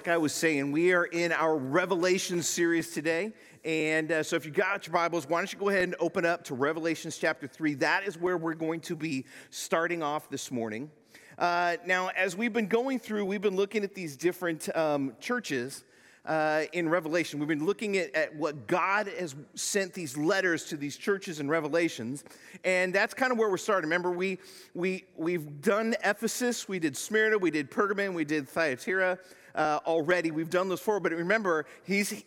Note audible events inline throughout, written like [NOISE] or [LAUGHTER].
like I was saying, we are in our Revelation series today. And uh, so if you got your Bibles, why don't you go ahead and open up to Revelations chapter 3? That is where we're going to be starting off this morning. Uh, now, as we've been going through, we've been looking at these different um, churches uh, in Revelation. We've been looking at, at, what God has sent these letters to these churches in Revelations, and that's kind of where we're starting. Remember, we, we, we've done Ephesus, we did Smyrna, we did Pergamon, we did Thyatira uh, already. We've done those four, but remember, he's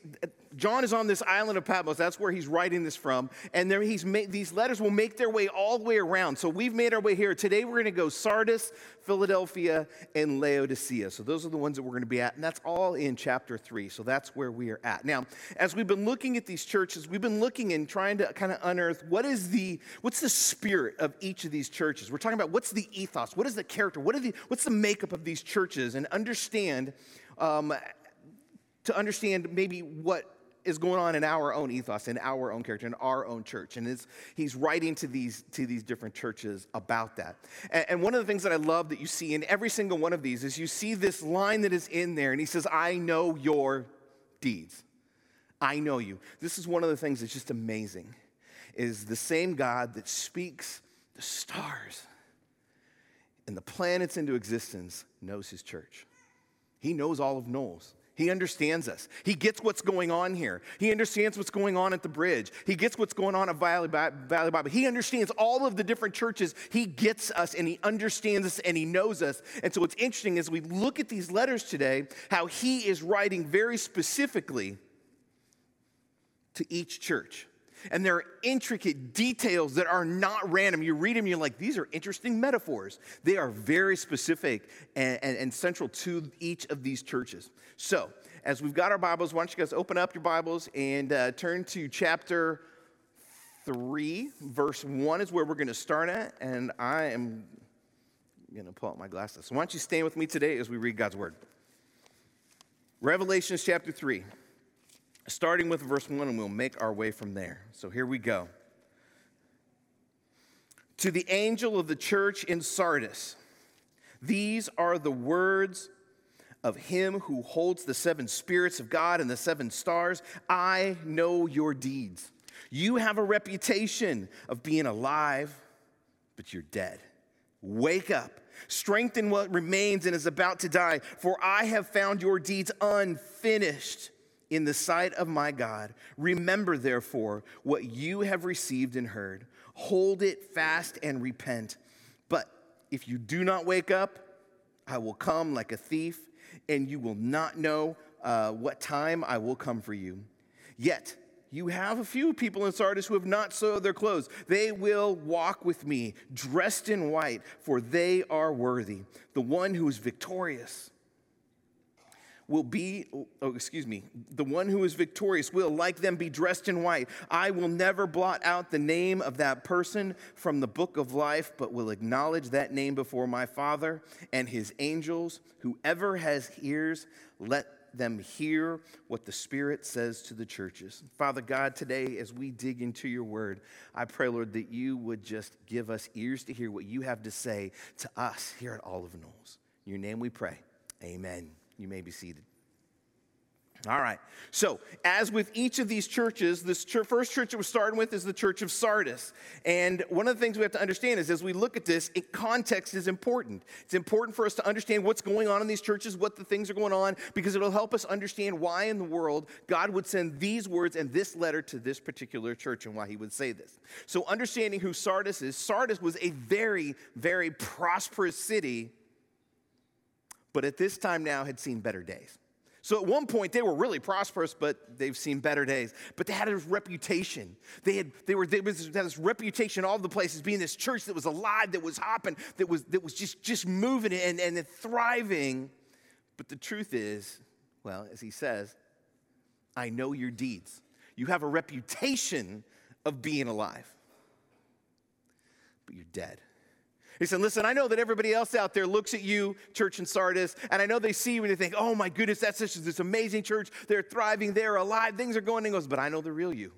John is on this island of Patmos. That's where he's writing this from. And there he's made, these letters will make their way all the way around. So we've made our way here. Today we're going to go Sardis, Philadelphia, and Laodicea. So those are the ones that we're going to be at. And that's all in chapter three. So that's where we are at. Now, as we've been looking at these churches, we've been looking and trying to kind of unearth what is the, what's the spirit of each of these churches. We're talking about what's the ethos, what is the character, what are the, what's the makeup of these churches, and understand um, to understand maybe what is going on in our own ethos, in our own character, in our own church. And he's writing to these, to these different churches about that. And, and one of the things that I love that you see in every single one of these is you see this line that is in there, and he says, I know your deeds. I know you. This is one of the things that's just amazing, is the same God that speaks the stars and the planets into existence knows his church. He knows Olive Knolls. He understands us. He gets what's going on here. He understands what's going on at the bridge. He gets what's going on at Valley, Valley Bible. He understands all of the different churches. He gets us and he understands us and he knows us. And so what's interesting is we look at these letters today, how he is writing very specifically to each church. And there are intricate details that are not random. You read them, you're like, these are interesting metaphors. They are very specific and, and, and central to each of these churches. So, as we've got our Bibles, why don't you guys open up your Bibles and uh, turn to chapter 3, verse 1 is where we're going to start at. And I am going to pull out my glasses. So, why don't you stand with me today as we read God's Word? Revelations chapter 3 starting with verse 1, and we'll make our way from there. So here we go. To the angel of the church in Sardis, these are the words of him who holds the seven spirits of God and the seven stars. I know your deeds. You have a reputation of being alive, but you're dead. Wake up, strengthen what remains and is about to die, for I have found your deeds unfinished in the sight of my God. Remember, therefore, what you have received and heard. Hold it fast and repent. But if you do not wake up, I will come like a thief, and you will not know uh, what time I will come for you. Yet, you have a few people in Sardis who have not soiled their clothes. They will walk with me, dressed in white, for they are worthy. The one who is victorious will be, oh, excuse me, the one who is victorious will, like them, be dressed in white. I will never blot out the name of that person from the book of life, but will acknowledge that name before my Father and his angels. Whoever has ears, let them hear what the Spirit says to the churches. Father God, today as we dig into your word, I pray, Lord, that you would just give us ears to hear what you have to say to us here at Olive Knolls. In your name we pray. Amen. You may be seated. All right. So, as with each of these churches, this church, first church that we're starting with is the church of Sardis. And one of the things we have to understand is as we look at this, it, context is important. It's important for us to understand what's going on in these churches, what the things are going on, because it'll help us understand why in the world God would send these words and this letter to this particular church and why he would say this. So, understanding who Sardis is, Sardis was a very, very prosperous city but at this time now had seen better days. So at one point they were really prosperous, but they've seen better days. But they had this reputation. They had they were they was had this reputation all the places being this church that was alive, that was hopping, that was that was just just moving and, and thriving. But the truth is, well, as he says, I know your deeds. You have a reputation of being alive, but you're dead. He said, Listen, I know that everybody else out there looks at you, church in Sardis, and I know they see you and they think, Oh my goodness, that's such this amazing church. They're thriving, they're alive, things are going. And goes, But I know the real you.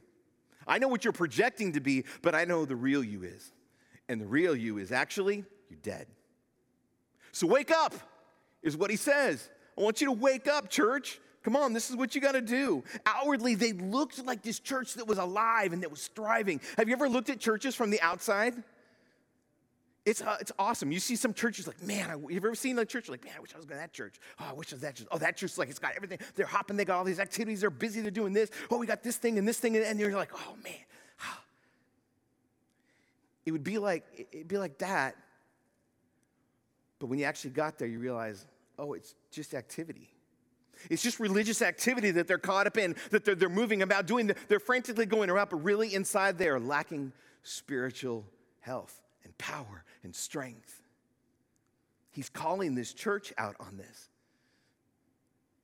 I know what you're projecting to be, but I know the real you is. And the real you is actually, you're dead. So wake up, is what he says. I want you to wake up, church. Come on, this is what you got to do. Outwardly, they looked like this church that was alive and that was thriving. Have you ever looked at churches from the outside? It's, uh, it's awesome. You see some churches like, man, I, you've ever seen a church like, man, I wish I was going to that church. Oh, I wish I was that church. Oh, that church, like, it's got everything. They're hopping, they got all these activities, they're busy, they're doing this. Oh, we got this thing and this thing. And you're like, oh, man. It would be like, it'd be like that. But when you actually got there, you realize, oh, it's just activity. It's just religious activity that they're caught up in, that they're, they're moving about doing. They're frantically going around, but really inside they are lacking spiritual health and power and strength. He's calling this church out on this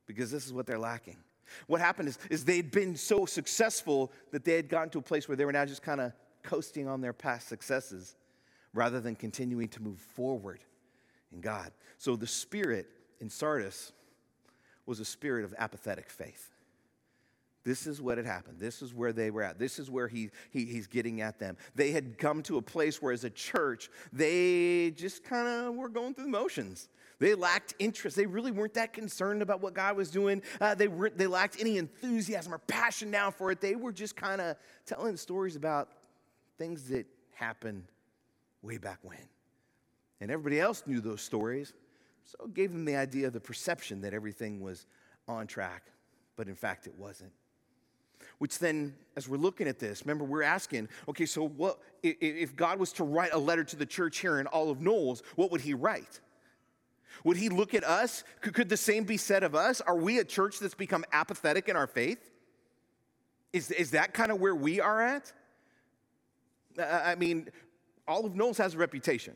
because this is what they're lacking. What happened is, is they'd been so successful that they had gotten to a place where they were now just kind of coasting on their past successes rather than continuing to move forward in God. So the spirit in Sardis was a spirit of apathetic faith. This is what had happened. This is where they were at. This is where he, he, he's getting at them. They had come to a place where, as a church, they just kind of were going through the motions. They lacked interest. They really weren't that concerned about what God was doing. Uh, they, weren't, they lacked any enthusiasm or passion now for it. They were just kind of telling stories about things that happened way back when. And everybody else knew those stories. So it gave them the idea, the perception that everything was on track, but in fact it wasn't. Which then, as we're looking at this, remember we're asking, okay, so what if God was to write a letter to the church here in Olive Knolls, what would he write? Would he look at us? Could, the same be said of us? Are we a church that's become apathetic in our faith? Is, is that kind of where we are at? I mean, Olive Knolls has a reputation.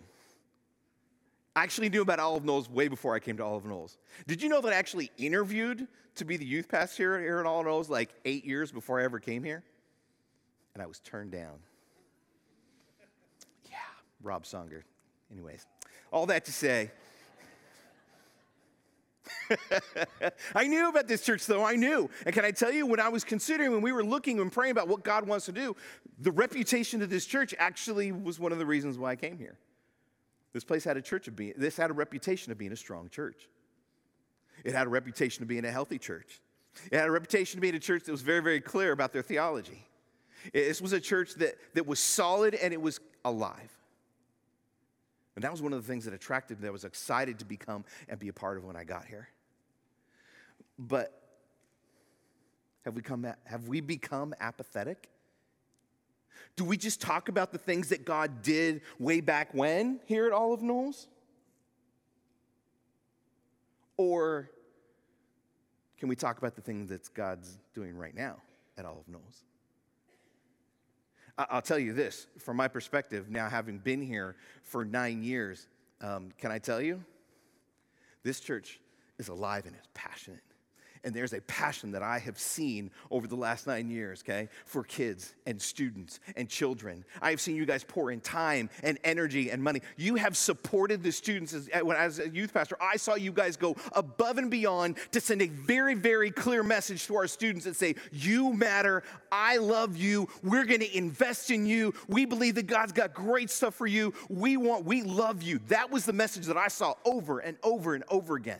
I actually knew about Olive Knolls way before I came to Olive Knolls. Did you know that I actually interviewed to be the youth pastor here at Olive Knolls like eight years before I ever came here? And I was turned down. Yeah, Rob Songer. Anyways, all that to say, [LAUGHS] I knew about this church, though. I knew. And can I tell you, when I was considering, when we were looking and praying about what God wants to do, the reputation of this church actually was one of the reasons why I came here. This place had a church of being, this had a reputation of being a strong church. It had a reputation of being a healthy church. It had a reputation of being a church that was very, very clear about their theology. This was a church that, that was solid and it was alive. And that was one of the things that attracted me, that I was excited to become and be a part of when I got here. But have we, come, have we become apathetic? Do we just talk about the things that God did way back when here at Olive Knolls? Or can we talk about the things that God's doing right now at Olive Knolls? I'll tell you this from my perspective, now having been here for nine years, um, can I tell you? This church is alive and it's passionate and there's a passion that I have seen over the last nine years, okay, for kids and students and children. I have seen you guys pour in time and energy and money. You have supported the students as, as a youth pastor. I saw you guys go above and beyond to send a very, very clear message to our students and say, You matter. I love you. We're going to invest in you. We believe that God's got great stuff for you. We want, we love you. That was the message that I saw over and over and over again.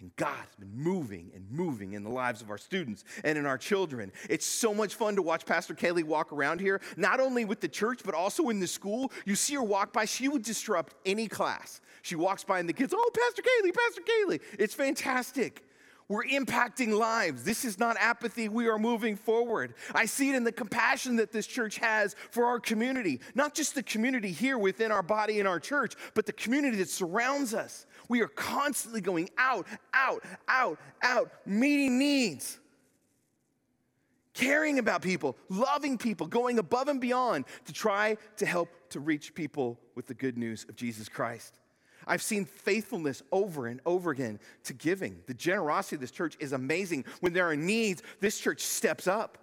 And God's been moving and moving in the lives of our students and in our children. It's so much fun to watch Pastor Kaylee walk around here, not only with the church, but also in the school. You see her walk by, she would disrupt any class. She walks by and the kids, oh, Pastor Kaylee, Pastor Kaylee. It's fantastic. We're impacting lives. This is not apathy. We are moving forward. I see it in the compassion that this church has for our community, not just the community here within our body and our church, but the community that surrounds us. We are constantly going out, out, out, out, meeting needs, caring about people, loving people, going above and beyond to try to help to reach people with the good news of Jesus Christ. I've seen faithfulness over and over again to giving. The generosity of this church is amazing. When there are needs, this church steps up.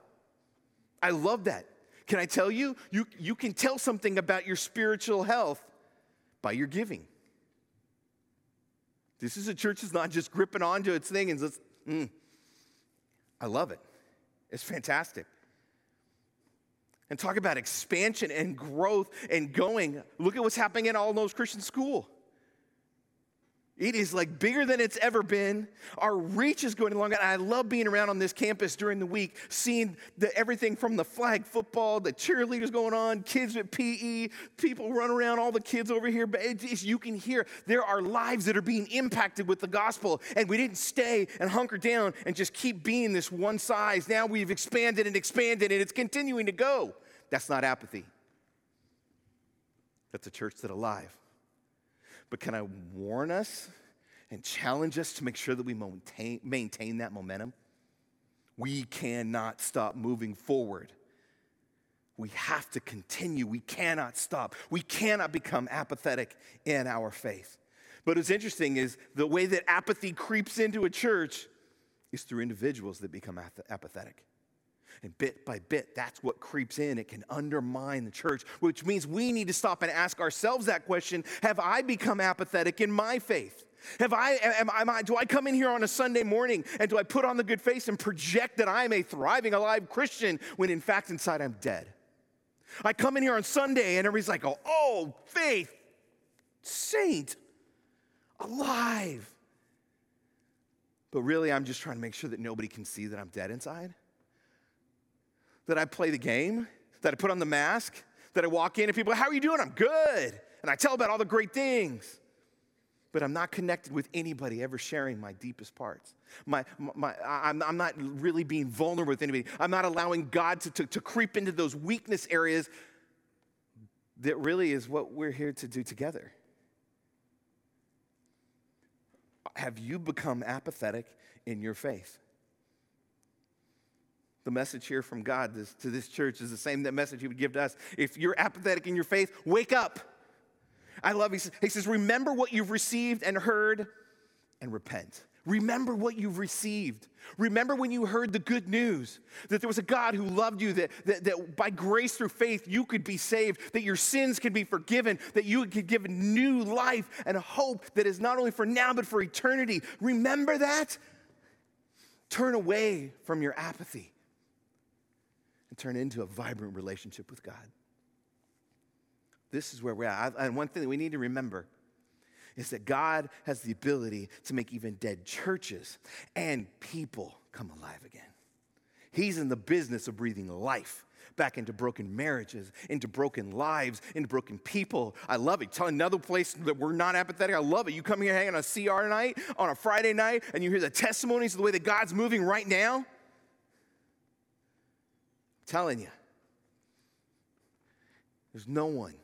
I love that. Can I tell you? You, you can tell something about your spiritual health by your giving. This is a church that's not just gripping onto its thing and just, mm. I love it. It's fantastic. And talk about expansion and growth and going. Look at what's happening in Olive Knolls Christian School. It is like bigger than it's ever been. Our reach is going along. And I love being around on this campus during the week, seeing the, everything from the flag football, the cheerleaders going on, kids at PE, people run around, all the kids over here. But it's, you can hear there are lives that are being impacted with the gospel. And we didn't stay and hunker down and just keep being this one size. Now we've expanded and expanded, and it's continuing to go. That's not apathy. That's a church that's alive. But can I warn us and challenge us to make sure that we maintain, maintain that momentum? We cannot stop moving forward. We have to continue. We cannot stop. We cannot become apathetic in our faith. But what's interesting is the way that apathy creeps into a church is through individuals that become apathetic. And bit by bit, that's what creeps in. It can undermine the church, which means we need to stop and ask ourselves that question Have I become apathetic in my faith? Have I, am, am I, do I come in here on a Sunday morning and do I put on the good face and project that I'm a thriving, alive Christian when in fact inside I'm dead? I come in here on Sunday and everybody's like, oh, oh faith, saint, alive. But really, I'm just trying to make sure that nobody can see that I'm dead inside that I play the game, that I put on the mask, that I walk in and people, how are you doing? I'm good. And I tell about all the great things. But I'm not connected with anybody ever sharing my deepest parts. My, my, I'm, I'm not really being vulnerable with anybody. I'm not allowing God to, to, to creep into those weakness areas that really is what we're here to do together. Have you become apathetic in your faith? The message here from God this, to this church is the same that message He would give to us. If you're apathetic in your faith, wake up. I love, he says, he says, remember what you've received and heard and repent. Remember what you've received. Remember when you heard the good news that there was a God who loved you, that, that, that, by grace through faith you could be saved, that your sins could be forgiven, that you could be given new life and hope that is not only for now but for eternity. Remember that? Turn away from your apathy and turn into a vibrant relationship with God. This is where we're at. And one thing that we need to remember is that God has the ability to make even dead churches and people come alive again. He's in the business of breathing life back into broken marriages, into broken lives, into broken people. I love it. Tell another place that we're not apathetic. I love it. You come here hanging on a CR night, on a Friday night, and you hear the testimonies of the way that God's moving right now telling you, there's no one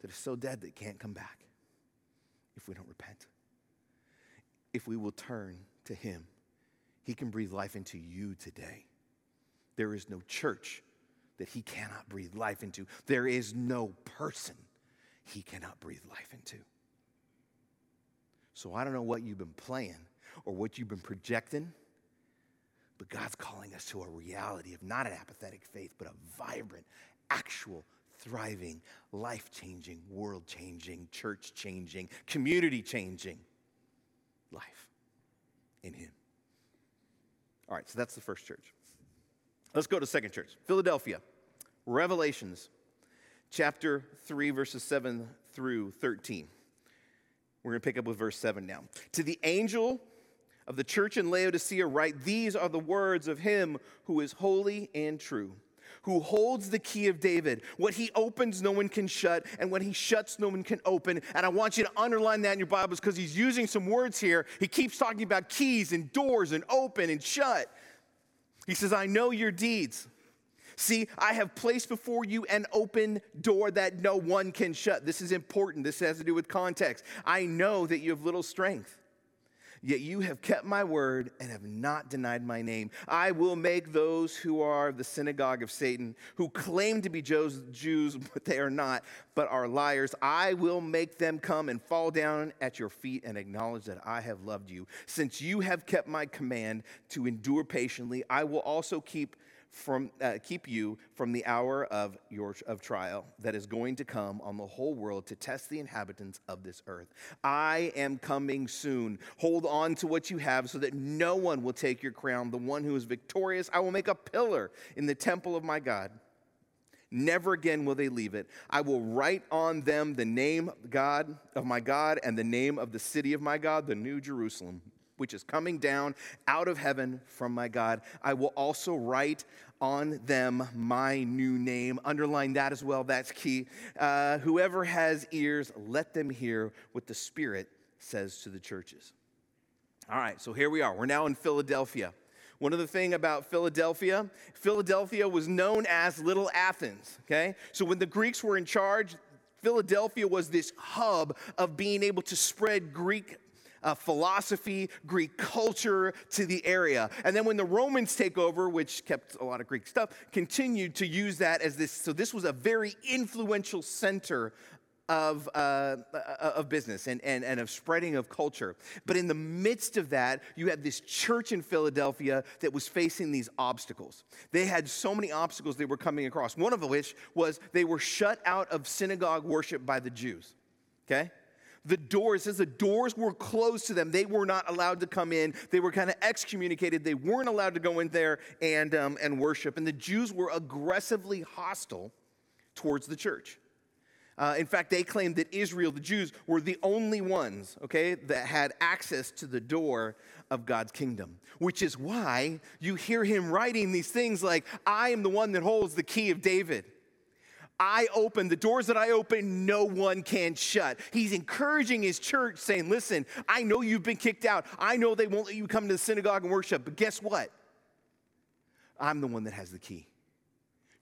that is so dead that can't come back if we don't repent. If we will turn to Him, He can breathe life into you today. There is no church that He cannot breathe life into, there is no person He cannot breathe life into. So I don't know what you've been playing or what you've been projecting but God's calling us to a reality of not an apathetic faith, but a vibrant, actual, thriving, life changing, world changing, church changing, community changing life in Him. All right, so that's the first church. Let's go to second church, Philadelphia. Revelations chapter 3, verses 7 through 13. We're going to pick up with verse 7 now. To the angel of the church in Laodicea write, These are the words of him who is holy and true, who holds the key of David. What he opens, no one can shut, and what he shuts, no one can open. And I want you to underline that in your Bibles because he's using some words here. He keeps talking about keys and doors and open and shut. He says, I know your deeds. See, I have placed before you an open door that no one can shut. This is important. This has to do with context. I know that you have little strength. Yet you have kept my word and have not denied my name. I will make those who are the synagogue of Satan, who claim to be Jews, [LAUGHS] but they are not, but are liars, I will make them come and fall down at your feet and acknowledge that I have loved you. Since you have kept my command to endure patiently, I will also keep from, uh, keep you from the hour of your of trial that is going to come on the whole world to test the inhabitants of this earth. I am coming soon. Hold on to what you have so that no one will take your crown. The one who is victorious, I will make a pillar in the temple of my God. Never again will they leave it. I will write on them the name God of my God and the name of the city of my God, the New Jerusalem, which is coming down out of heaven from my God. I will also write on them my new name. Underline that as well, that's key. Uh, whoever has ears, let them hear what the Spirit says to the churches. All right, so here we are. We're now in Philadelphia. One of the thing about Philadelphia, Philadelphia was known as Little Athens, okay? So when the Greeks were in charge, Philadelphia was this hub of being able to spread Greek uh, philosophy, Greek culture to the area. And then when the Romans take over, which kept a lot of Greek stuff, continued to use that as this. So this was a very influential center of, uh, uh, of business and, and, and of spreading of culture. But in the midst of that, you had this church in Philadelphia that was facing these obstacles. They had so many obstacles they were coming across, one of which was they were shut out of synagogue worship by the Jews. Okay? The doors, as the doors were closed to them, they were not allowed to come in. They were kind of excommunicated. They weren't allowed to go in there and, um, and worship. And the Jews were aggressively hostile towards the church. Uh, in fact, they claimed that Israel, the Jews, were the only ones, okay, that had access to the door of God's kingdom, which is why you hear him writing these things like, I am the one that holds the key of David. I open, the doors that I open, no one can shut. He's encouraging his church, saying, Listen, I know you've been kicked out. I know they won't let you come to the synagogue and worship, but guess what? I'm the one that has the key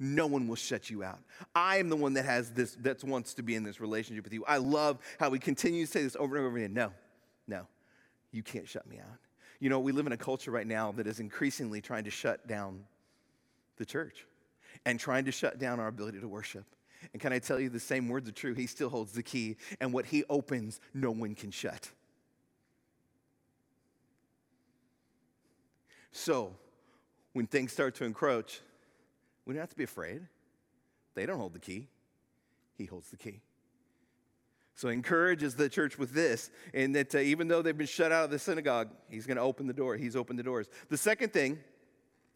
no one will shut you out. I am the one that has this, that wants to be in this relationship with you. I love how we continue to say this over and over again. No, no, you can't shut me out. You know, we live in a culture right now that is increasingly trying to shut down the church and trying to shut down our ability to worship. And can I tell you the same words are true? He still holds the key, and what he opens, no one can shut. So, when things start to encroach, we don't have to be afraid. They don't hold the key, He holds the key. So encourages the church with this, and that uh, even though they've been shut out of the synagogue, he's going to open the door. He's opened the doors. The second thing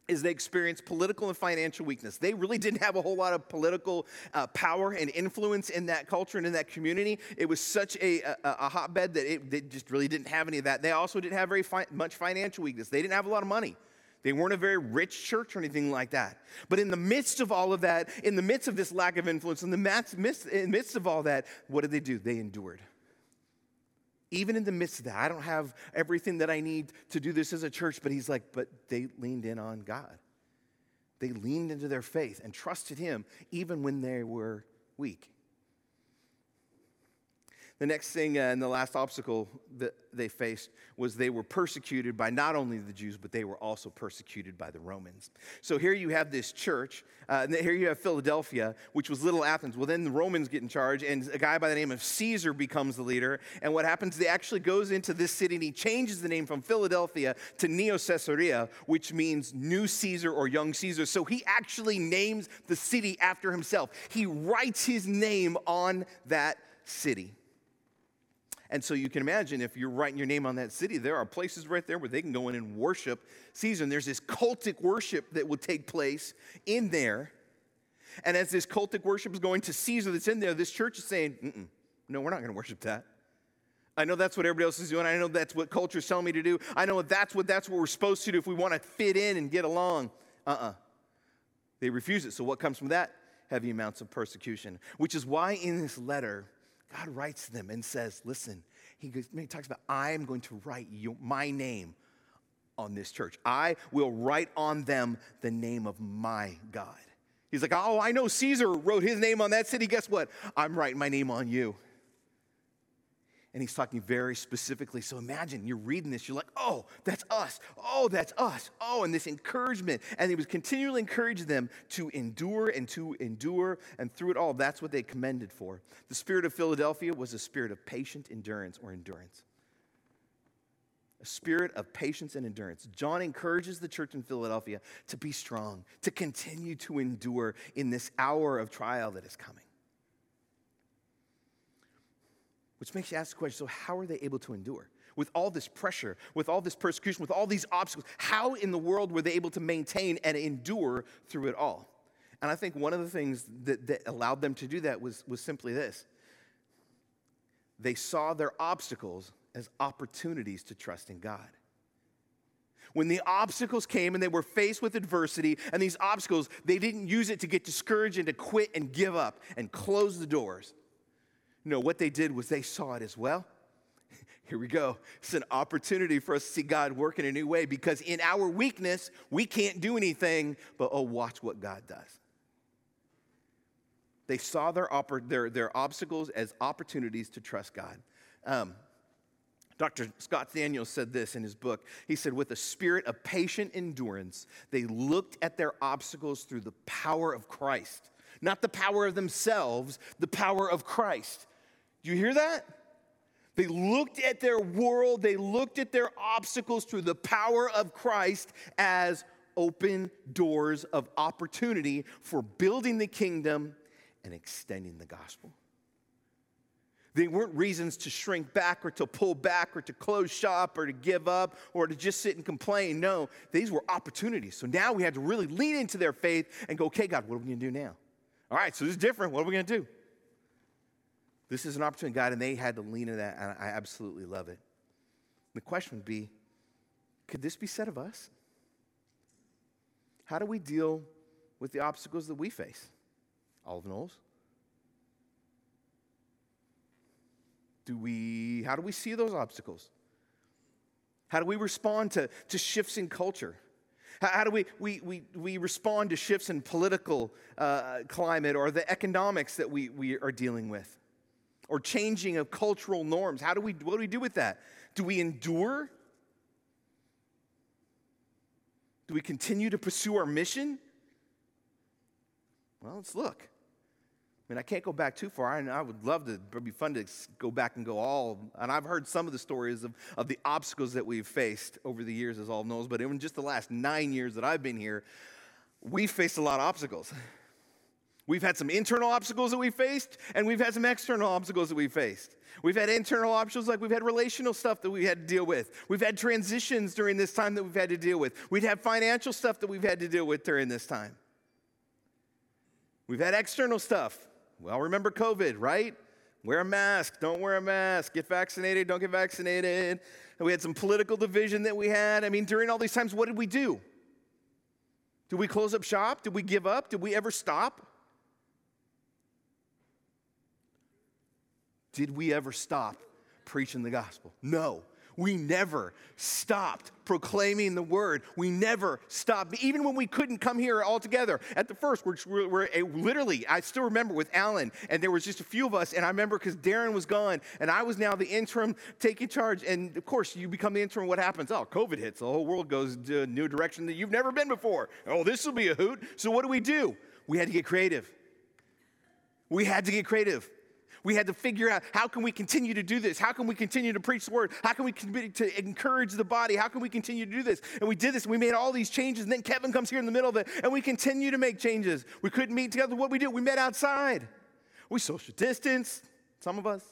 is they experienced political and financial weakness. They really didn't have a whole lot of political uh, power and influence in that culture and in that community. It was such a, a, a hotbed that it, they just really didn't have any of that. They also didn't have very fi- much financial weakness. They didn't have a lot of money. They weren't a very rich church or anything like that. But in the midst of all of that, in the midst of this lack of influence, in the midst, in the midst of all that, what did they do? They endured. Even in the midst of that, I don't have everything that I need to do this as a church, but he's like, but they leaned in on God. They leaned into their faith and trusted him even when they were weak. The next thing uh, and the last obstacle that they faced was they were persecuted by not only the Jews, but they were also persecuted by the Romans. So here you have this church, uh, and here you have Philadelphia, which was little Athens. Well, then the Romans get in charge, and a guy by the name of Caesar becomes the leader. And what happens, he actually goes into this city and he changes the name from Philadelphia to Neo Caesarea, which means new Caesar or young Caesar. So he actually names the city after himself. He writes his name on that city. And so you can imagine if you're writing your name on that city, there are places right there where they can go in and worship Caesar. And there's this cultic worship that will take place in there. And as this cultic worship is going to Caesar that's in there, this church is saying, no, we're not going to worship that. I know that's what everybody else is doing. I know that's what culture is telling me to do. I know that's what that's what we're supposed to do if we want to fit in and get along. Uh-uh. They refuse it. So what comes from that? Heavy amounts of persecution. Which is why in this letter, God writes them and says, Listen, he, goes, he talks about, I am going to write your, my name on this church. I will write on them the name of my God. He's like, Oh, I know Caesar wrote his name on that city. Guess what? I'm writing my name on you. And he's talking very specifically. So imagine you're reading this, you're like, oh, that's us. Oh, that's us. Oh, and this encouragement. And he was continually encouraging them to endure and to endure. And through it all, that's what they commended for. The spirit of Philadelphia was a spirit of patient endurance or endurance. A spirit of patience and endurance. John encourages the church in Philadelphia to be strong, to continue to endure in this hour of trial that is coming. Which makes you ask the question so, how are they able to endure? With all this pressure, with all this persecution, with all these obstacles, how in the world were they able to maintain and endure through it all? And I think one of the things that, that allowed them to do that was, was simply this they saw their obstacles as opportunities to trust in God. When the obstacles came and they were faced with adversity, and these obstacles, they didn't use it to get discouraged and to quit and give up and close the doors. No, what they did was they saw it as well. [LAUGHS] Here we go. It's an opportunity for us to see God work in a new way because in our weakness, we can't do anything, but oh, watch what God does. They saw their, their, their obstacles as opportunities to trust God. Um, Dr. Scott Daniels said this in his book. He said, with a spirit of patient endurance, they looked at their obstacles through the power of Christ, not the power of themselves, the power of Christ. Do you hear that? They looked at their world, they looked at their obstacles through the power of Christ as open doors of opportunity for building the kingdom and extending the gospel. They weren't reasons to shrink back or to pull back or to close shop or to give up or to just sit and complain. No, these were opportunities. So now we had to really lean into their faith and go, okay, God, what are we to do now? All right, so this is different. What are we to do? This is an opportunity, God, and they had to lean into that, and I absolutely love it. The question would be could this be said of us? How do we deal with the obstacles that we face? All Olive Knolls? Do we, how do we see those obstacles? How do we respond to, to shifts in culture? How, how do we, we, we, we respond to shifts in political uh, climate or the economics that we, we are dealing with? Or changing of cultural norms? How do we, what do we do with that? Do we endure? Do we continue to pursue our mission? Well, let's look. I mean, I can't go back too far. I, I would love to, it'd be fun to go back and go all, and I've heard some of the stories of, of the obstacles that we've faced over the years, as Olive Knolls, but in just the last nine years that I've been here, we've faced a lot of obstacles. [LAUGHS] We've had some internal obstacles that we faced, and we've had some external obstacles that we faced. We've had internal obstacles like we've had relational stuff that we had to deal with. We've had transitions during this time that we've had to deal with. We'd have financial stuff that we've had to deal with during this time. We've had external stuff well, remember COVID, right? Wear a mask, don't wear a mask, get vaccinated, don't get vaccinated. And we had some political division that we had. I mean, during all these times, what did we do? Did we close up shop? Did we give up? Did we ever stop? Did we ever stop preaching the gospel? No. We never stopped proclaiming the word. We never stopped. Even when we couldn't come here all together. At the first, we're, we're, we're literally, I still remember with Alan, and there was just a few of us. And I remember because Darren was gone, and I was now the interim taking charge. And of course, you become the interim. What happens? Oh, COVID hits. The whole world goes to a new direction that you've never been before. Oh, this will be a hoot. So what do we do? We had to get creative. We had to get creative. We had to figure out how can we continue to do this? How can we continue to preach the word? How can we continue to encourage the body? How can we continue to do this? And we did this and we made all these changes. And then Kevin comes here in the middle of it and we continue to make changes. We couldn't meet together. What we do? We met outside. We social distance, some of us.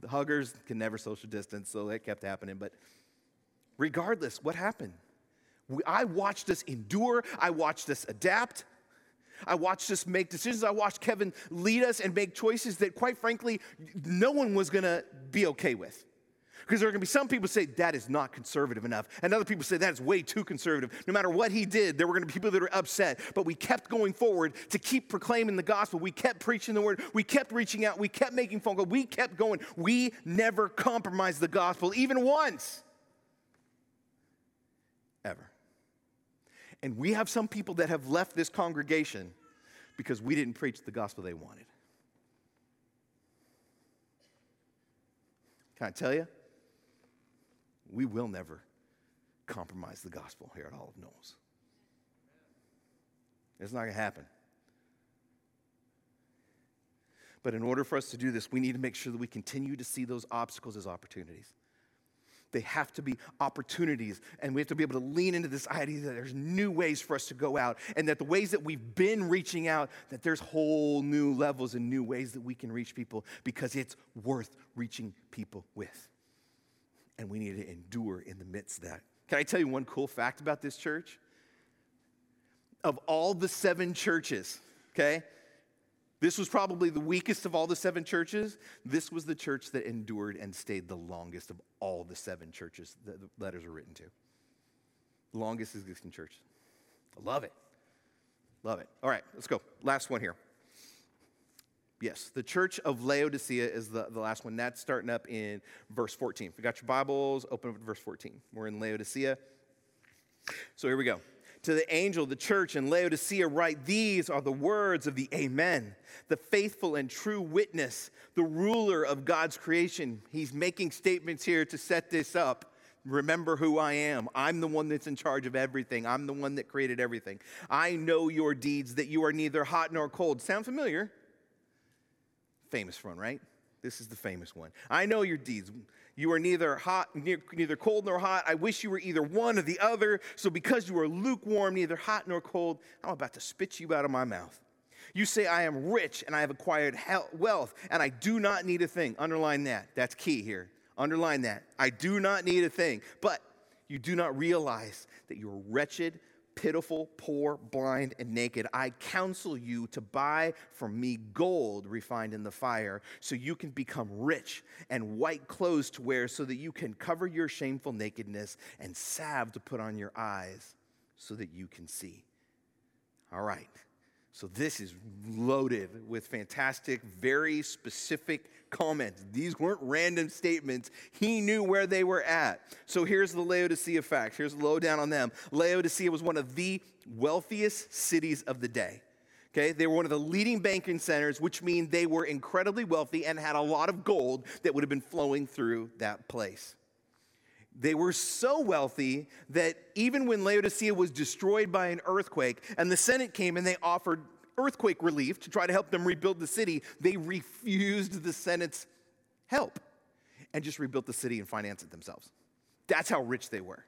The huggers can never social distance, so that kept happening. But regardless, what happened? I watched us endure, I watched us adapt. I watched us make decisions. I watched Kevin lead us and make choices that, quite frankly, no one was going to be okay with. Because there are going to be some people say that is not conservative enough, and other people say that is way too conservative. No matter what he did, there were going to be people that are upset. But we kept going forward to keep proclaiming the gospel. We kept preaching the word. We kept reaching out. We kept making phone calls. We kept going. We never compromised the gospel, even once. Ever. And we have some people that have left this congregation because we didn't preach the gospel they wanted. Can I tell you? We will never compromise the gospel here at Olive Knolls. It's not going to happen. But in order for us to do this, we need to make sure that we continue to see those obstacles as opportunities. They have to be opportunities, and we have to be able to lean into this idea that there's new ways for us to go out, and that the ways that we've been reaching out, that there's whole new levels and new ways that we can reach people because it's worth reaching people with. And we need to endure in the midst of that. Can I tell you one cool fact about this church? of all the seven churches, okay? This was probably the weakest of all the seven churches. This was the church that endured and stayed the longest of all the seven churches that the letters were written to. Longest existing church. I love it. Love it. All right, let's go. Last one here. Yes, the church of Laodicea is the, the last one. That's starting up in verse 14. If you got your Bibles, open up to verse 14. We're in Laodicea. So here we go. To the angel, the church in Laodicea, write These are the words of the Amen, the faithful and true witness, the ruler of God's creation. He's making statements here to set this up. Remember who I am. I'm the one that's in charge of everything. I'm the one that created everything. I know your deeds, that you are neither hot nor cold. Sound familiar? Famous one, right? This is the famous one. I know your deeds. You are neither hot, neither cold nor hot. I wish you were either one or the other. So because you are lukewarm, neither hot nor cold, I'm about to spit you out of my mouth. You say, I am rich and I have acquired wealth and I do not need a thing. Underline that. That's key here. Underline that. I do not need a thing. But you do not realize that you're wretched, pitiful, poor, blind, and naked. I counsel you to buy from me gold refined in the fire, so you can become rich, and white clothes to wear, so that you can cover your shameful nakedness, and salve to put on your eyes, so that you can see. All right. So, this is loaded with fantastic, very specific comments. These weren't random statements. He knew where they were at. So, here's the Laodicea facts. Here's the lowdown on them. Laodicea was one of the wealthiest cities of the day. Okay, they were one of the leading banking centers, which means they were incredibly wealthy and had a lot of gold that would have been flowing through that place. They were so wealthy that even when Laodicea was destroyed by an earthquake and the Senate came and they offered earthquake relief to try to help them rebuild the city, they refused the Senate's help and just rebuilt the city and financed it themselves. That's how rich they were,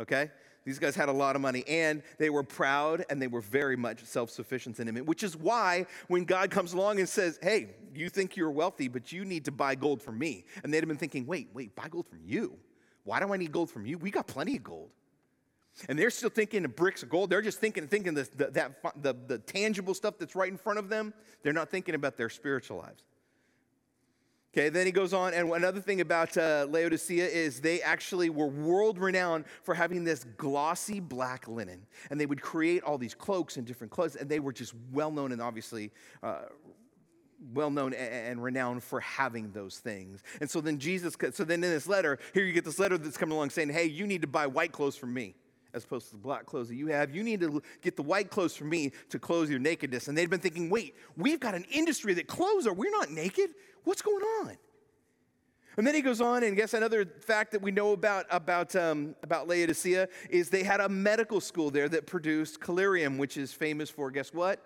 okay? These guys had a lot of money and they were proud and they were very much self sufficient in Him, which is why when God comes along and says, Hey, you think you're wealthy, but you need to buy gold from me. And they'd have been thinking, Wait, wait, buy gold from you? Why do I need gold from you? We got plenty of gold. And they're still thinking of bricks of gold. They're just thinking, thinking the, the, that, the, the tangible stuff that's right in front of them. They're not thinking about their spiritual lives. Okay, then he goes on, and another thing about uh, Laodicea is they actually were world renowned for having this glossy black linen. And they would create all these cloaks and different clothes, and they were just well known and obviously uh, well known and renowned for having those things. And so then Jesus, so then in this letter, here you get this letter that's coming along saying, hey, you need to buy white clothes from me as opposed to the black clothes that you have. You need to get the white clothes from me to clothe your nakedness. And they've been thinking, wait, we've got an industry that clothes are, we're not naked. What's going on? And then he goes on, and guess another fact that we know about, about, um, about Laodicea is they had a medical school there that produced collyrium, which is famous for, guess what?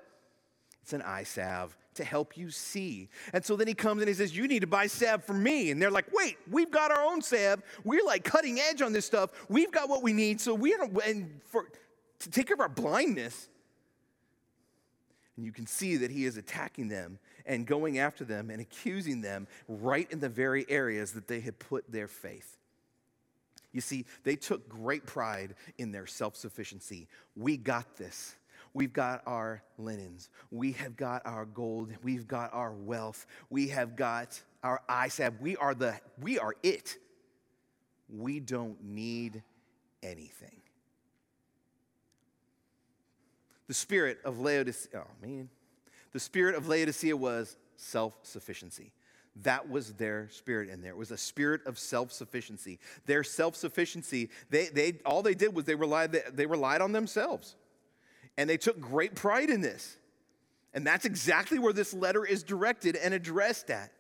It's an eye salve to help you see. And so then he comes and he says, You need to buy salve for me. And they're like, Wait, we've got our own salve. We're like cutting edge on this stuff. We've got what we need. So we don't, and for, to take care of our blindness. And you can see that he is attacking them and going after them and accusing them right in the very areas that they had put their faith. You see, they took great pride in their self sufficiency. We got this. We've got our linens. We have got our gold. We've got our wealth. We have got our eyesight. We are the we are it. We don't need anything. The spirit of Laodicea, oh man. The spirit of Laodicea was self-sufficiency. That was their spirit in there. It was a spirit of self-sufficiency. Their self-sufficiency, they, they all they did was they relied, they relied on themselves. And they took great pride in this. And that's exactly where this letter is directed and addressed at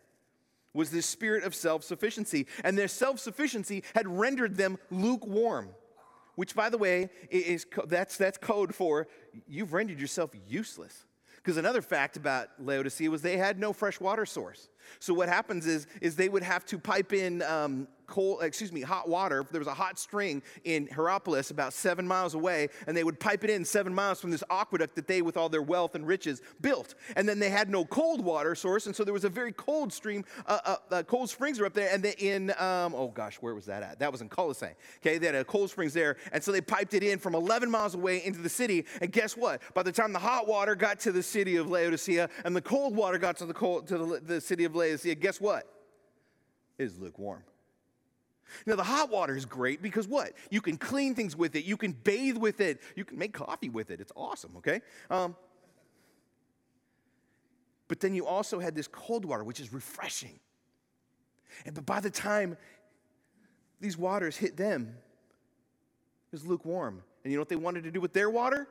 was this spirit of self-sufficiency. And their self-sufficiency had rendered them lukewarm, which by the way is that's that's code for you've rendered yourself useless. Because another fact about Laodicea was they had no fresh water source. So what happens is, is they would have to pipe in um, cold, excuse me, hot water. There was a hot spring in Hierapolis about seven miles away, and they would pipe it in seven miles from this aqueduct that they, with all their wealth and riches, built. And then they had no cold water source, and so there was a very cold stream, uh, uh, uh, cold springs were up there. And they, in, um, oh gosh, where was that at? That was in Colossae. Okay, they had a cold springs there, and so they piped it in from 11 miles away into the city. And guess what? By the time the hot water got to the city of Laodicea and the cold water got to the cold, to the, the city of Laodicea, guess what? It is lukewarm. Now, the hot water is great because what? You can clean things with it, you can bathe with it, you can make coffee with it. It's awesome, okay? Um, but then you also had this cold water, which is refreshing. And but by the time these waters hit them, it was lukewarm. And you know what they wanted to do with their water?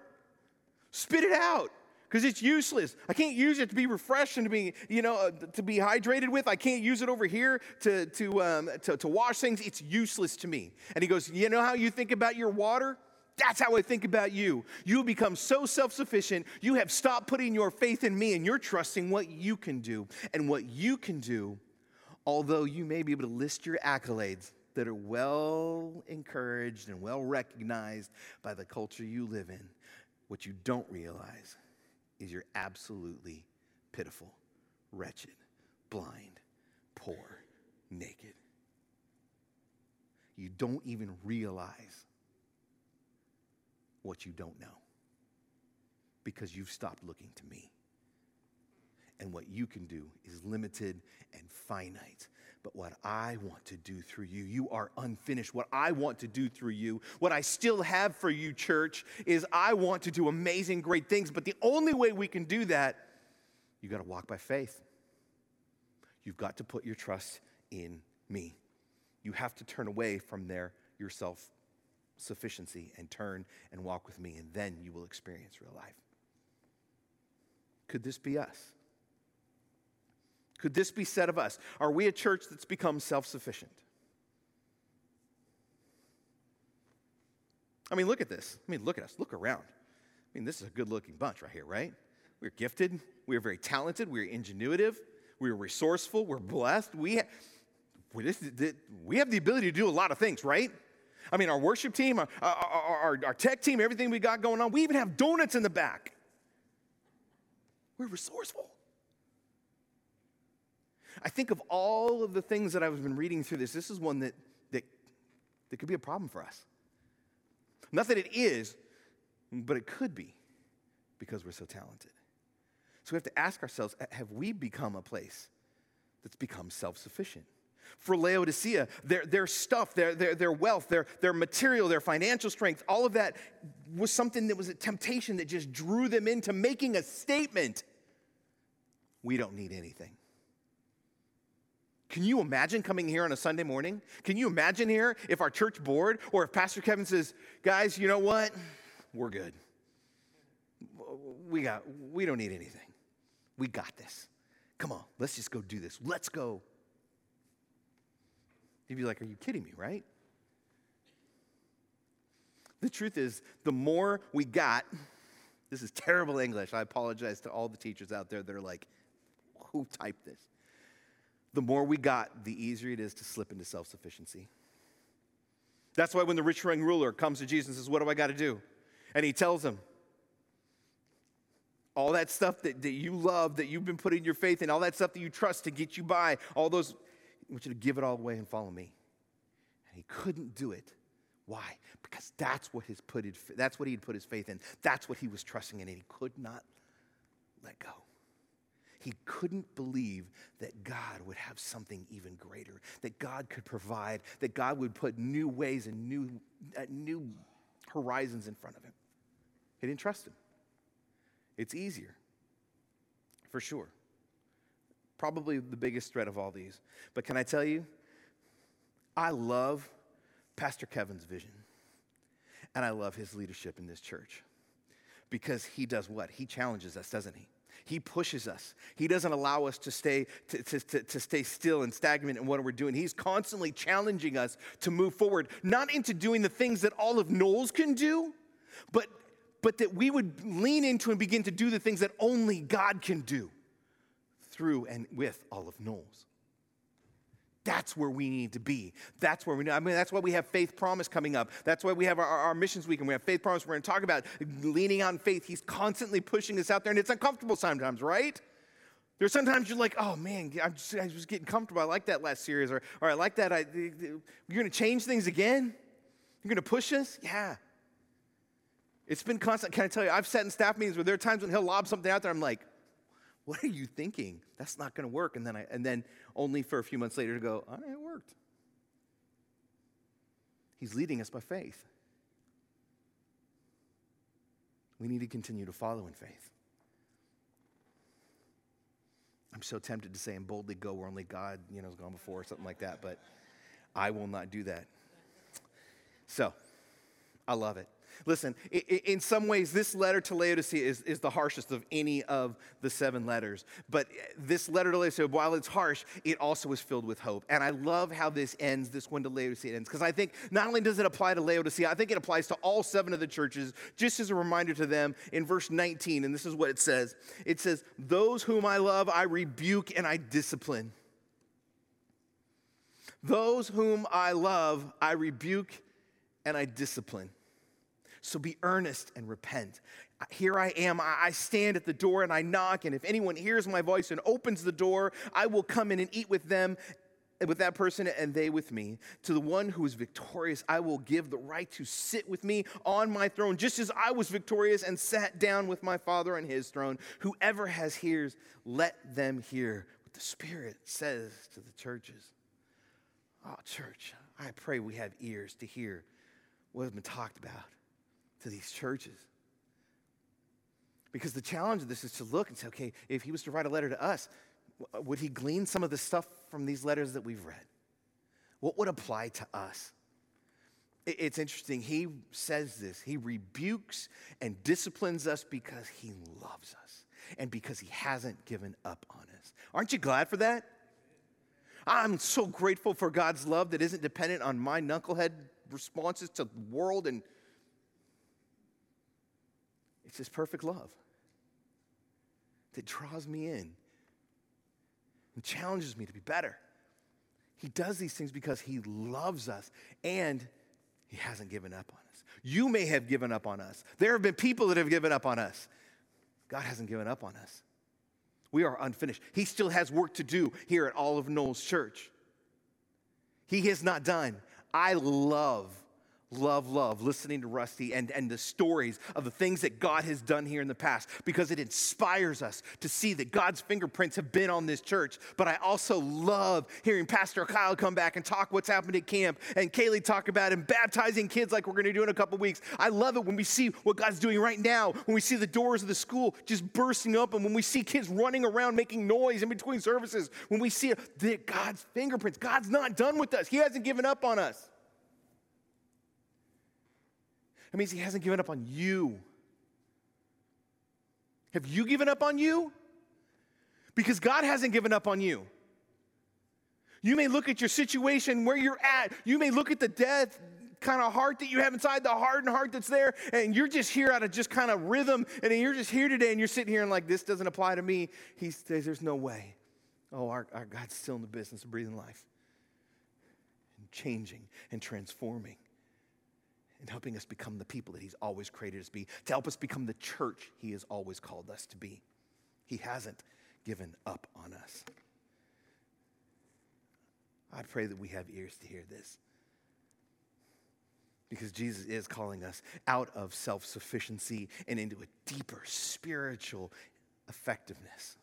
Spit it out because it's useless. I can't use it to be refreshed and to be, you know, uh, to be hydrated with. I can't use it over here to, to, um, to, to wash things. It's useless to me. And he goes, You know how you think about your water? That's how I think about you. You become so self sufficient. You have stopped putting your faith in me and you're trusting what you can do. And what you can do, although you may be able to list your accolades that are well encouraged and well recognized by the culture you live in, what you don't realize is you're absolutely pitiful, wretched, blind, poor, naked. You don't even realize what you don't know because you've stopped looking to me. And what you can do is limited and finite. But what I want to do through you, you are unfinished. What I want to do through you, what I still have for you, church, is I want to do amazing, great things. But the only way we can do that, you got to walk by faith. You've got to put your trust in me. You have to turn away from their yourself sufficiency and turn and walk with me, and then you will experience real life. Could this be us? Could this be said of us? Are we a church that's become self sufficient? I mean, look at this. I mean, look at us. Look around. I mean, this is a good looking bunch right here, right? We're gifted. We're very talented. We're ingenuitive. We're resourceful. We're blessed. We, ha- we have the ability to do a lot of things, right? I mean, our worship team, our, our, our, our tech team, everything we got going on, we even have donuts in the back. We're resourceful. I think of all of the things that I've been reading through this, this is one that, that, that could be a problem for us. Not that it is, but it could be because we're so talented. So we have to ask ourselves have we become a place that's become self sufficient? For Laodicea, their, their stuff, their, their, their wealth, their, their material, their financial strength, all of that was something that was a temptation that just drew them into making a statement. We don't need anything. Can you imagine coming here on a Sunday morning? Can you imagine here if our church board or if Pastor Kevin says, guys, you know what? We're good. We got we don't need anything. We got this. Come on, let's just go do this. Let's go. You'd be like, are you kidding me, right? The truth is, the more we got, this is terrible English. I apologize to all the teachers out there that are like, who typed this? The more we got, the easier it is to slip into self sufficiency. That's why when the rich young ruler comes to Jesus and says, What do I got to do? And he tells him, all that stuff that, that you love, that you've been putting your faith in, all that stuff that you trust to get you by, all those, I want you to give it all away and follow me. And he couldn't do it. Why? Because that's what his put that's what he'd put his faith in. That's what he was trusting in, and he could not let go. He couldn't believe that God would have something even greater, that God could provide, that God would put new ways and new, uh, new horizons in front of him. He didn't trust him. It's easier, for sure. Probably the biggest threat of all these. But can I tell you, I love Pastor Kevin's vision, and I love his leadership in this church because he does what? He challenges us, doesn't he? He pushes us. He doesn't allow us to stay, to, to, to, to, stay still and stagnant in what we're doing. He's constantly challenging us to move forward, not into doing the things that Olive Knolls can do, but, but that we would lean into and begin to do the things that only God can do through and with Olive Knolls. That's where we need to be. That's where we know. I mean, that's why we have Faith Promise coming up. That's why we have our, our missions week and we have Faith Promise. We're going to talk about leaning on faith. He's constantly pushing us out there, and it's uncomfortable sometimes, right? There's sometimes you're like, oh man, I'm just, I was getting comfortable. I like that last series, or, or I like that. I, you're going to change things again? You're going to push us? Yeah. It's been constant. Can I tell you, I've sat in staff meetings where there are times when he'll lob something out there. I'm like, what are you thinking? That's not going to work. And then, I, and then only for a few months later to go, oh, it worked. He's leading us by faith. We need to continue to follow in faith. I'm so tempted to say and boldly go where only God, you know, has gone before or something like that, but I will not do that. So, I love it. Listen, in some ways, this letter to Laodicea is, is the harshest of any of the seven letters. But eh, this letter to Laodicea, while it's harsh, it also is filled with hope. And I love how this ends, this one to Laodicea ends, because I think not only does it apply to Laodicea, I think it applies to all seven of the churches, just as a reminder to them in verse 19. And this is what it says it says, Those whom I love, I rebuke and I discipline. Those whom I love, I rebuke and I discipline. So be earnest and repent. Here I am. I stand at the door and I knock. And if anyone hears my voice and opens the door, I will come in and eat with them, with that person, and they with me. To the one who is victorious, I will give the right to sit with me on my throne, just as I was victorious and sat down with my Father on his throne. Whoever has ears, let them hear what the Spirit says to the churches. Oh, church, I pray we have ears to hear what has been talked about to these churches. Because the challenge of this is to look and say, okay, if he was to write a letter to us, would he glean some of the stuff from these letters that we've read? What would apply to us? It's interesting. He says this. He rebukes and disciplines us because he loves us and because he hasn't given up on us. Aren't you glad for that? I'm so grateful for God's love that isn't dependent on my knucklehead responses to the world and it's His perfect love that draws me in and challenges me to be better. He does these things because He loves us and He hasn't given up on us. You may have given up on us. There have been people that have given up on us. God hasn't given up on us. We are unfinished. He still has work to do here at Olive Knolls Church. He has not done. I love love, love listening to Rusty and, and the stories of the things that God has done here in the past because it inspires us to see that God's fingerprints have been on this church. But I also love hearing Pastor Kyle come back and talk what's happened at camp and Kaylee talk about and baptizing kids like we're going to do in a couple weeks. I love it when we see what God's doing right now, when we see the doors of the school just bursting open, when we see kids running around making noise in between services, when we see that God's fingerprints. God's not done with us. He hasn't given up on us. That means He hasn't given up on you. Have you given up on you? Because God hasn't given up on you. You may look at your situation where you're at. You may look at the death kind of heart that you have inside, the hardened heart that's there, and you're just here out of just kind of rhythm, and you're just here today, and you're sitting here and like, this doesn't apply to me. He says, there's no way. Oh, our, our God's still in the business of breathing life and changing and transforming and helping us become the people that He's always created us to be, to help us become the church He has always called us to be. He hasn't given up on us. I pray that we have ears to hear this. Because Jesus is calling us out of self sufficiency and into a deeper spiritual effectiveness.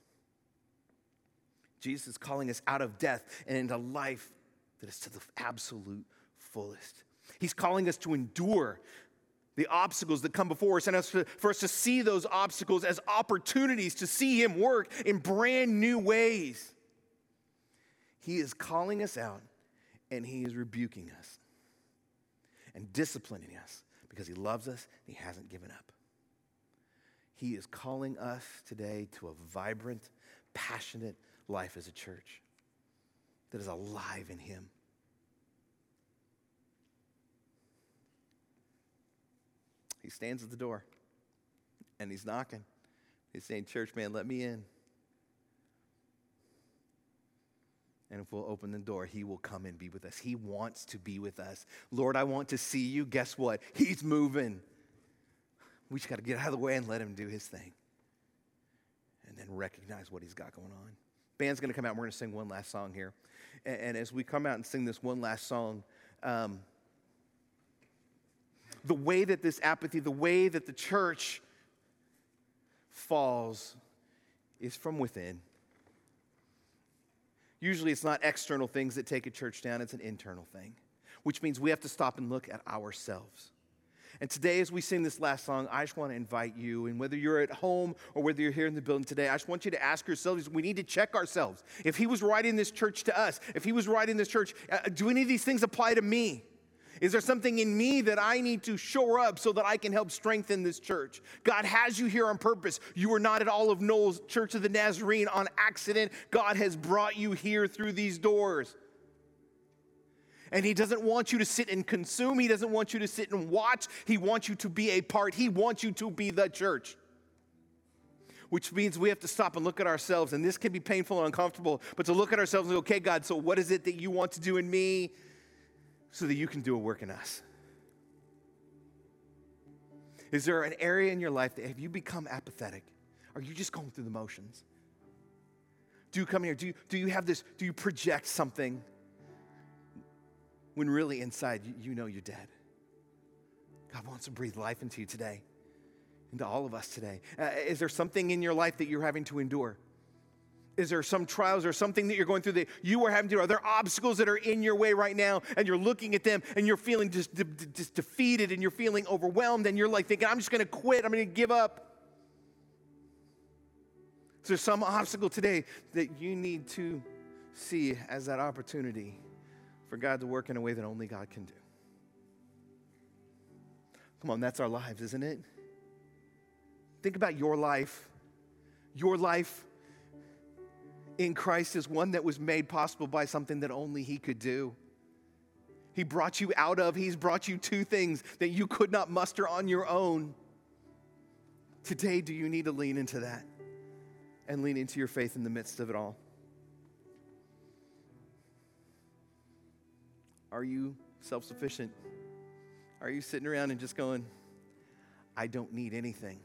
Jesus is calling us out of death and into life that is to the absolute fullest. He's calling us to endure the obstacles that come before us and us to, for us to see those obstacles as opportunities to see Him work in brand new ways. He is calling us out and He is rebuking us and disciplining us because He loves us and He hasn't given up. He is calling us today to a vibrant, passionate life as a church that is alive in Him. He stands at the door and he's knocking. He's saying, Church man, let me in. And if we'll open the door, He will come and be with us. He wants to be with us. Lord, I want to see you. Guess what? He's moving. We just got to get out of the way and let Him do His thing. And then recognize what He's got going on. Band's going to come out. And we're going to sing one last song here. And, and, as we come out and sing this one last song, um, the way that this apathy, the way that the church falls, is from within. Usually it's not external things that take a church down, it's an internal thing, which means we have to stop and look at ourselves. And today, as we sing this last song, I just want to invite you, and whether you're at home or whether you're here in the building today, I just want you to ask yourselves we need to check ourselves. If He was writing this church to us, if He was writing this church, uh, do any of these things apply to me? Is there something in me that I need to shore up so that I can help strengthen this church? God has you here on purpose. You were not at Olive Knolls Church of the Nazarene on accident. God has brought you here through these doors. And He doesn't want you to sit and consume, He doesn't want you to sit and watch. He wants you to be a part, He wants you to be the church. Which means we have to stop and look at ourselves, and this can be painful and uncomfortable, but to look at ourselves and go, okay, God, so what is it that you want to do in me? So that you can do a work in us? Is there an area in your life that have you become apathetic? Are you just going through the motions? Do you come here? Do you, do you have this? Do you project something when really inside you, you know you're dead? God wants to breathe life into you today, into all of us today. Uh, is there something in your life that you're having to endure? Is there some trials or something that you're going through that you are having to do? Are there obstacles that are in your way right now and you're looking at them and you're feeling just, de- just defeated and you're feeling overwhelmed and you're like thinking, I'm just going to quit, I'm going to give up? Is there some obstacle today that you need to see as that opportunity for God to work in a way that only God can do? Come on, that's our lives, isn't it? Think about your life. Your life in Christ is one that was made possible by something that only He could do. He brought you out of, He's brought you to things that you could not muster on your own. Today, do you need to lean into that and lean into your faith in the midst of it all? Are you self sufficient? Are you sitting around and just going, I don't need anything?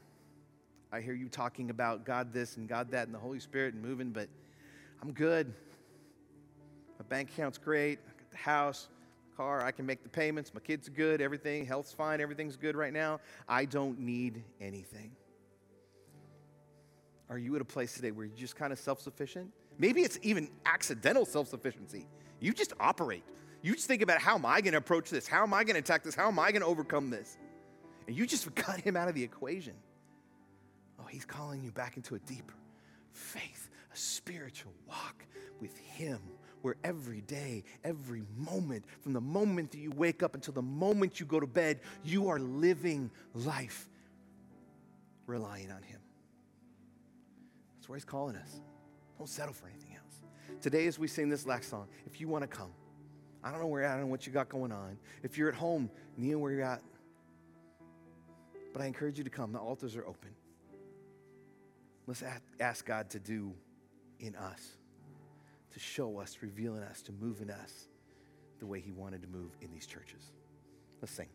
I hear you talking about God this and God that and the Holy Spirit and moving, but I'm good. My bank account's great. I got the house, car, I can make the payments. My kids are good, everything, health's fine, everything's good right now. I don't need anything. Are you at a place today where you're just kind of self sufficient? Maybe it's even accidental self sufficiency. You just operate. You just think about how am I going to approach this? How am I going to attack this? How am I going to overcome this? And you just [LAUGHS] cut him out of the equation. Oh, he's calling you back into a deeper faith a spiritual walk with Him where every day, every moment, from the moment that you wake up until the moment you go to bed, you are living life relying on Him. That's where He's calling us. Don't settle for anything else. Today, as we sing this last song, if you want to come, I don't know where you're at, I don't know what you got going on. If you're at home, kneel where you're at. But I encourage you to come. The altars are open. Let's ask God to do in us, to show us, reveal in us, to move in us the way He wanted to move in these churches. Let's sing.